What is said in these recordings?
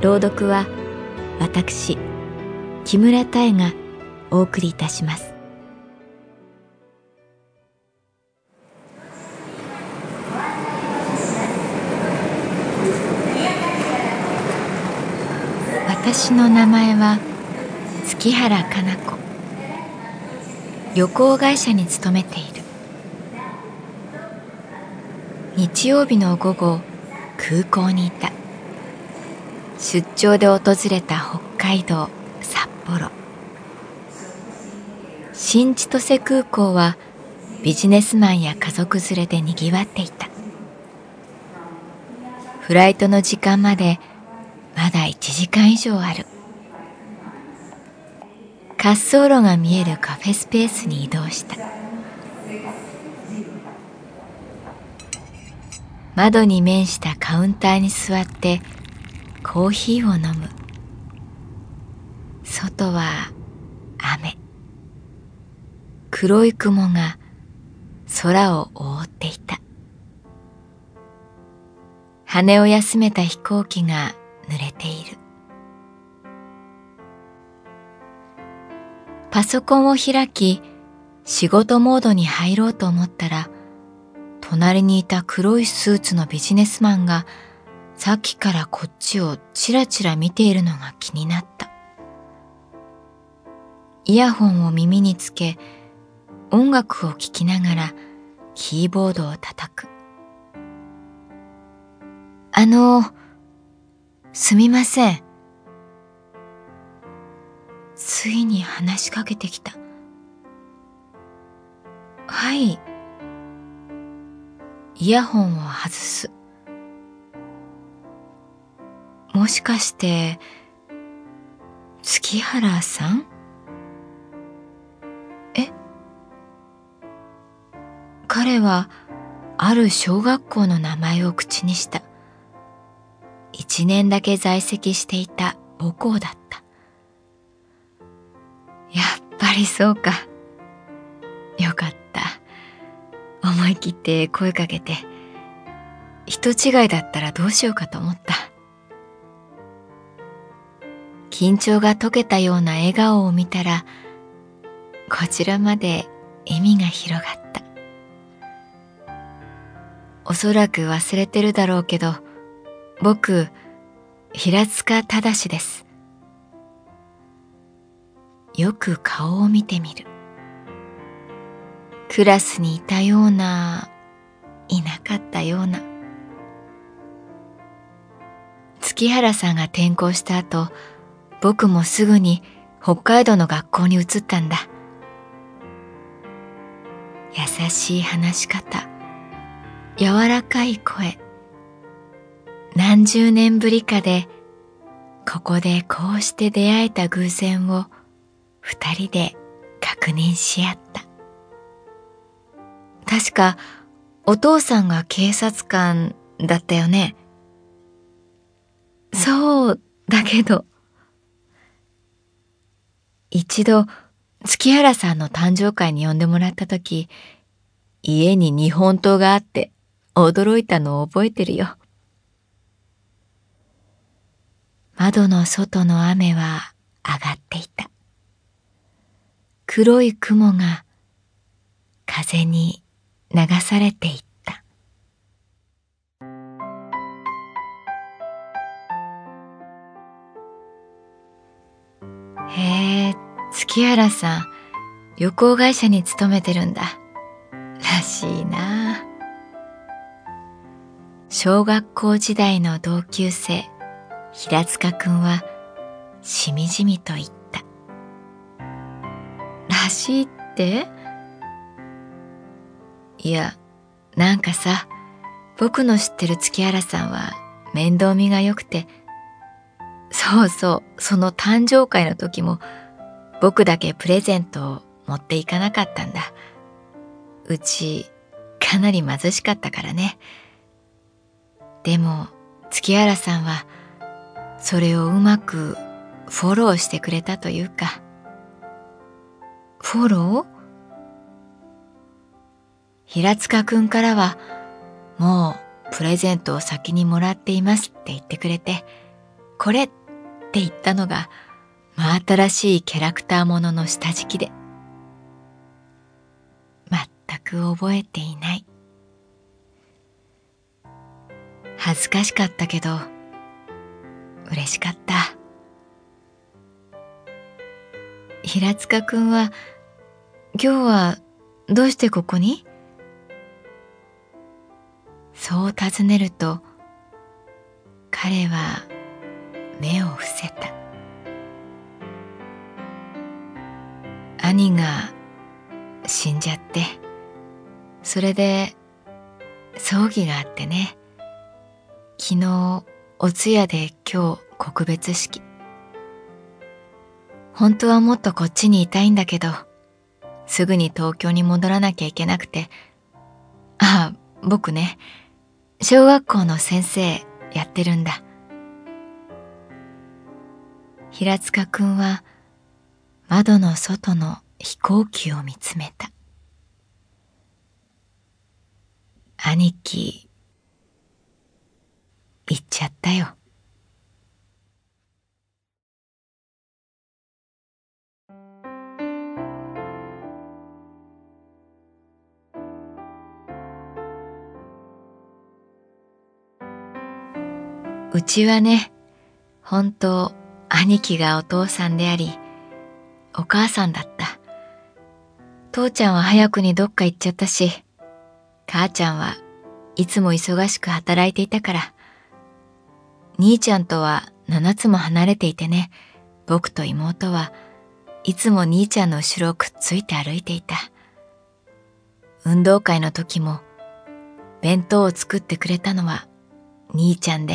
朗読は私木村多江がお送りいたします。私の名前は月原かな子。旅行会社に勤めている。日曜日の午後空港にいた。出張で訪れた北海道札幌。新千歳空港はビジネスマンや家族連れでにぎわっていた。フライトの時間までまだ1時間以上ある。滑走路が見えるカフェスペースに移動した。窓に面したカウンターに座ってコーヒーを飲む。外は雨。黒い雲が空を覆っていた。羽を休めた飛行機が濡れている。パソコンを開き仕事モードに入ろうと思ったら隣にいた黒いスーツのビジネスマンがさっきからこっちをちらちら見ているのが気になった。イヤホンを耳につけ音楽を聴きながらキーボードを叩く。あの、すみません。ついに話しかけてきた。はい。イヤホンを外す。もしかして、月原さん？え？彼は、ある小学校の名前を口にした。一年だけ在籍していた母校だった。やっぱりそうか。よかった。思い切って声かけて人違いだったらどうしようかと思った緊張が解けたような笑顔を見たらこちらまで笑みが広がった。おそらく忘れてるだろうけど僕平塚正です。よく顔を見てみる。クラスにいたような、いなかったような。月原さんが転校した後、僕もすぐに北海道の学校に移ったんだ。優しい話し方、柔らかい声。何十年ぶりかで、ここでこうして出会えた偶然を二人で確認し合った。確かお父さんが警察官だったよね。そうだけど。一度月原さんの誕生会に呼んでもらった時家に日本刀があって驚いたのを覚えてるよ。窓の外の雨は上がっていた。黒い雲が風に流されていった。へえ月原さん、旅行会社に勤めてるんだ。らしいな小学校時代の同級生、平塚くんは、しみじみと言った。らしいって？いや、なんかさ、僕の知ってる月原さんは面倒見が良くて、そうそう、その誕生会の時も僕だけプレゼントを持っていかなかったんだ。うちかなり貧しかったからね。でも月原さんはそれをうまくフォローしてくれたというか。フォロー？平塚くんからはもうプレゼントを先にもらっていますって言ってくれて、これって言ったのが真新しいキャラクターものの下敷きで。全く覚えていない。恥ずかしかったけど、嬉しかった。平塚くんは、今日はどうしてここに？そう尋ねると、彼は目を伏せた。兄が死んじゃって、それで葬儀があってね、昨日お通夜で今日告別式。本当はもっとこっちにいたいんだけど、すぐに東京に戻らなきゃいけなくて、ああ、僕ね、小学校の先生やってるんだ。平塚くんは窓の外の飛行機を見つめた。兄貴、行っちゃったよ。うちはね、本当兄貴がお父さんであり、お母さんだった。父ちゃんは早くにどっか行っちゃったし、母ちゃんはいつも忙しく働いていたから、兄ちゃんとは七つも離れていてね、僕と妹はいつも兄ちゃんの後ろをくっついて歩いていた。運動会の時も弁当を作ってくれたのは兄ちゃんで、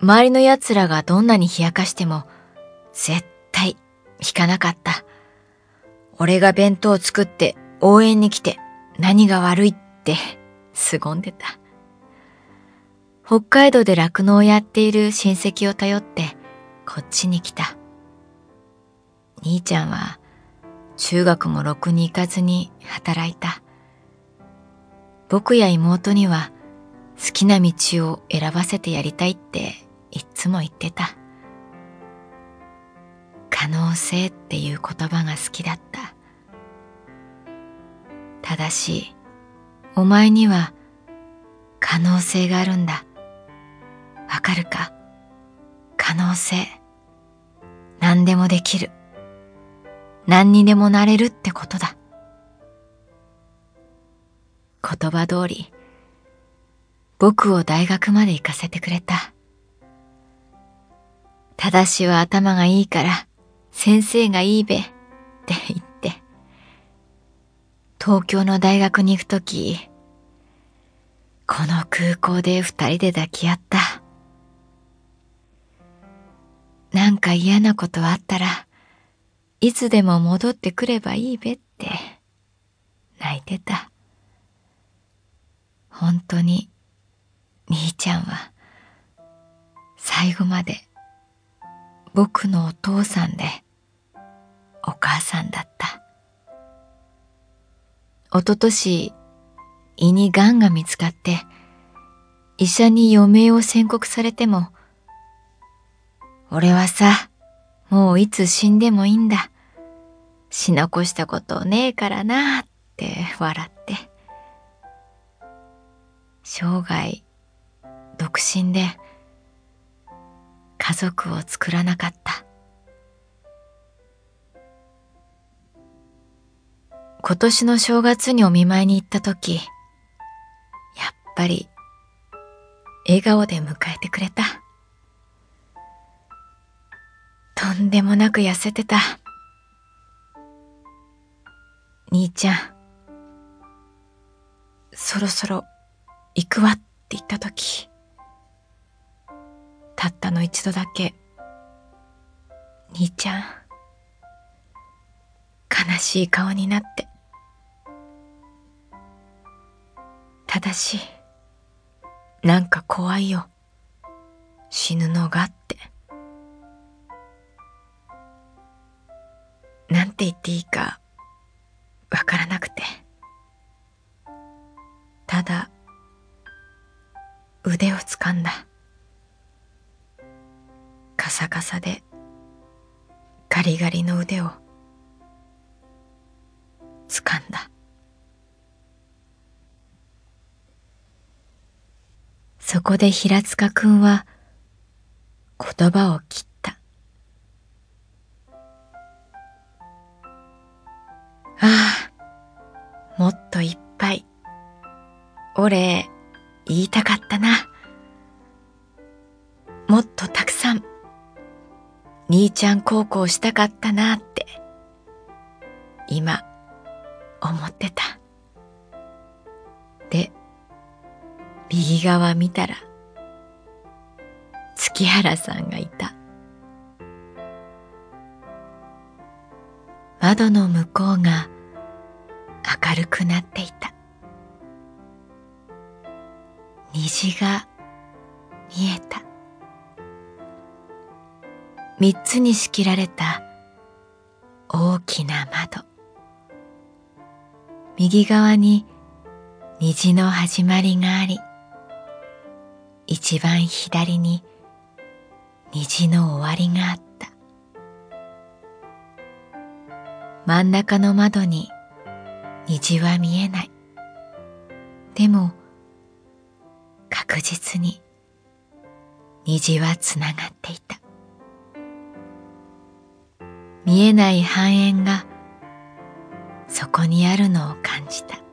周りの奴らがどんなに冷やかしても絶引かなかった。俺が弁当を作って応援に来て何が悪いって凄んでた。北海道で酪農をやっている親戚を頼ってこっちに来た。兄ちゃんは中学もろくに行かずに働いた。僕や妹には好きな道を選ばせてやりたいっていっつも言ってた。可能性っていう言葉が好きだった。ただし、お前には可能性があるんだ。わかるか？可能性。何でもできる。何にでもなれるってことだ。言葉通り、僕を大学まで行かせてくれた。ただしは頭がいいから先生がいいべって言って、東京の大学に行くとき、この空港で二人で抱き合った。なんか嫌なことあったらいつでも戻ってくればいいべって泣いてた。本当に兄ちゃんは最後まで僕のお父さんでお母さんだった。おととし胃に癌が見つかって医者に余命を宣告されても俺はさもういつ死んでもいいんだ。死残したことねえからなって笑って。生涯独身で家族を作らなかった。今年の正月にお見舞いに行った時、やっぱり笑顔で迎えてくれた。とんでもなく痩せてた。兄ちゃん、そろそろ行くわって言った時、たったの一度だけ、兄ちゃん、悲しい顔になって、ただし、なんか怖いよ。死ぬのがって。なんて言っていいかわからなくて。ただ、腕を掴んだ。カサカサでガリガリの腕をこで平塚くんは言葉を切った。ああ、もっといっぱい、お礼言いたかったな。もっとたくさん、兄ちゃん孝行したかったなって、今、思ってた。右側見たら、月原さんがいた。窓の向こうが明るくなっていた。虹が見えた。三つに仕切られた大きな窓。右側に虹の始まりがあり、一番左に虹の終わりがあった。真ん中の窓に虹は見えない。でも確実に虹はつながっていた。見えない半円がそこにあるのを感じた。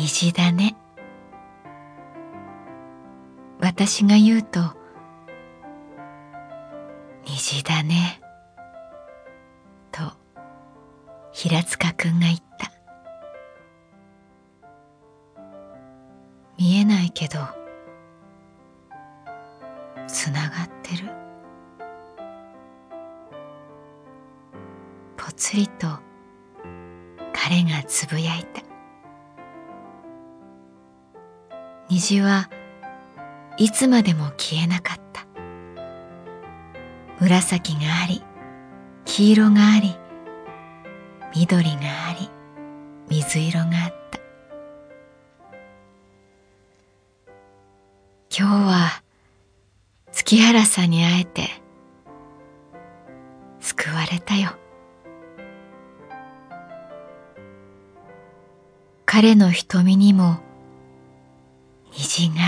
虹だね。私が言うと虹だね。と平塚くんが言った。見えないけどつながってる。ぽつりと彼がつぶやいた。虹はいつまでも消えなかった。紫があり黄色があり緑があり水色があった。今日は月原さんに会えて救われたよ。彼の瞳にも虹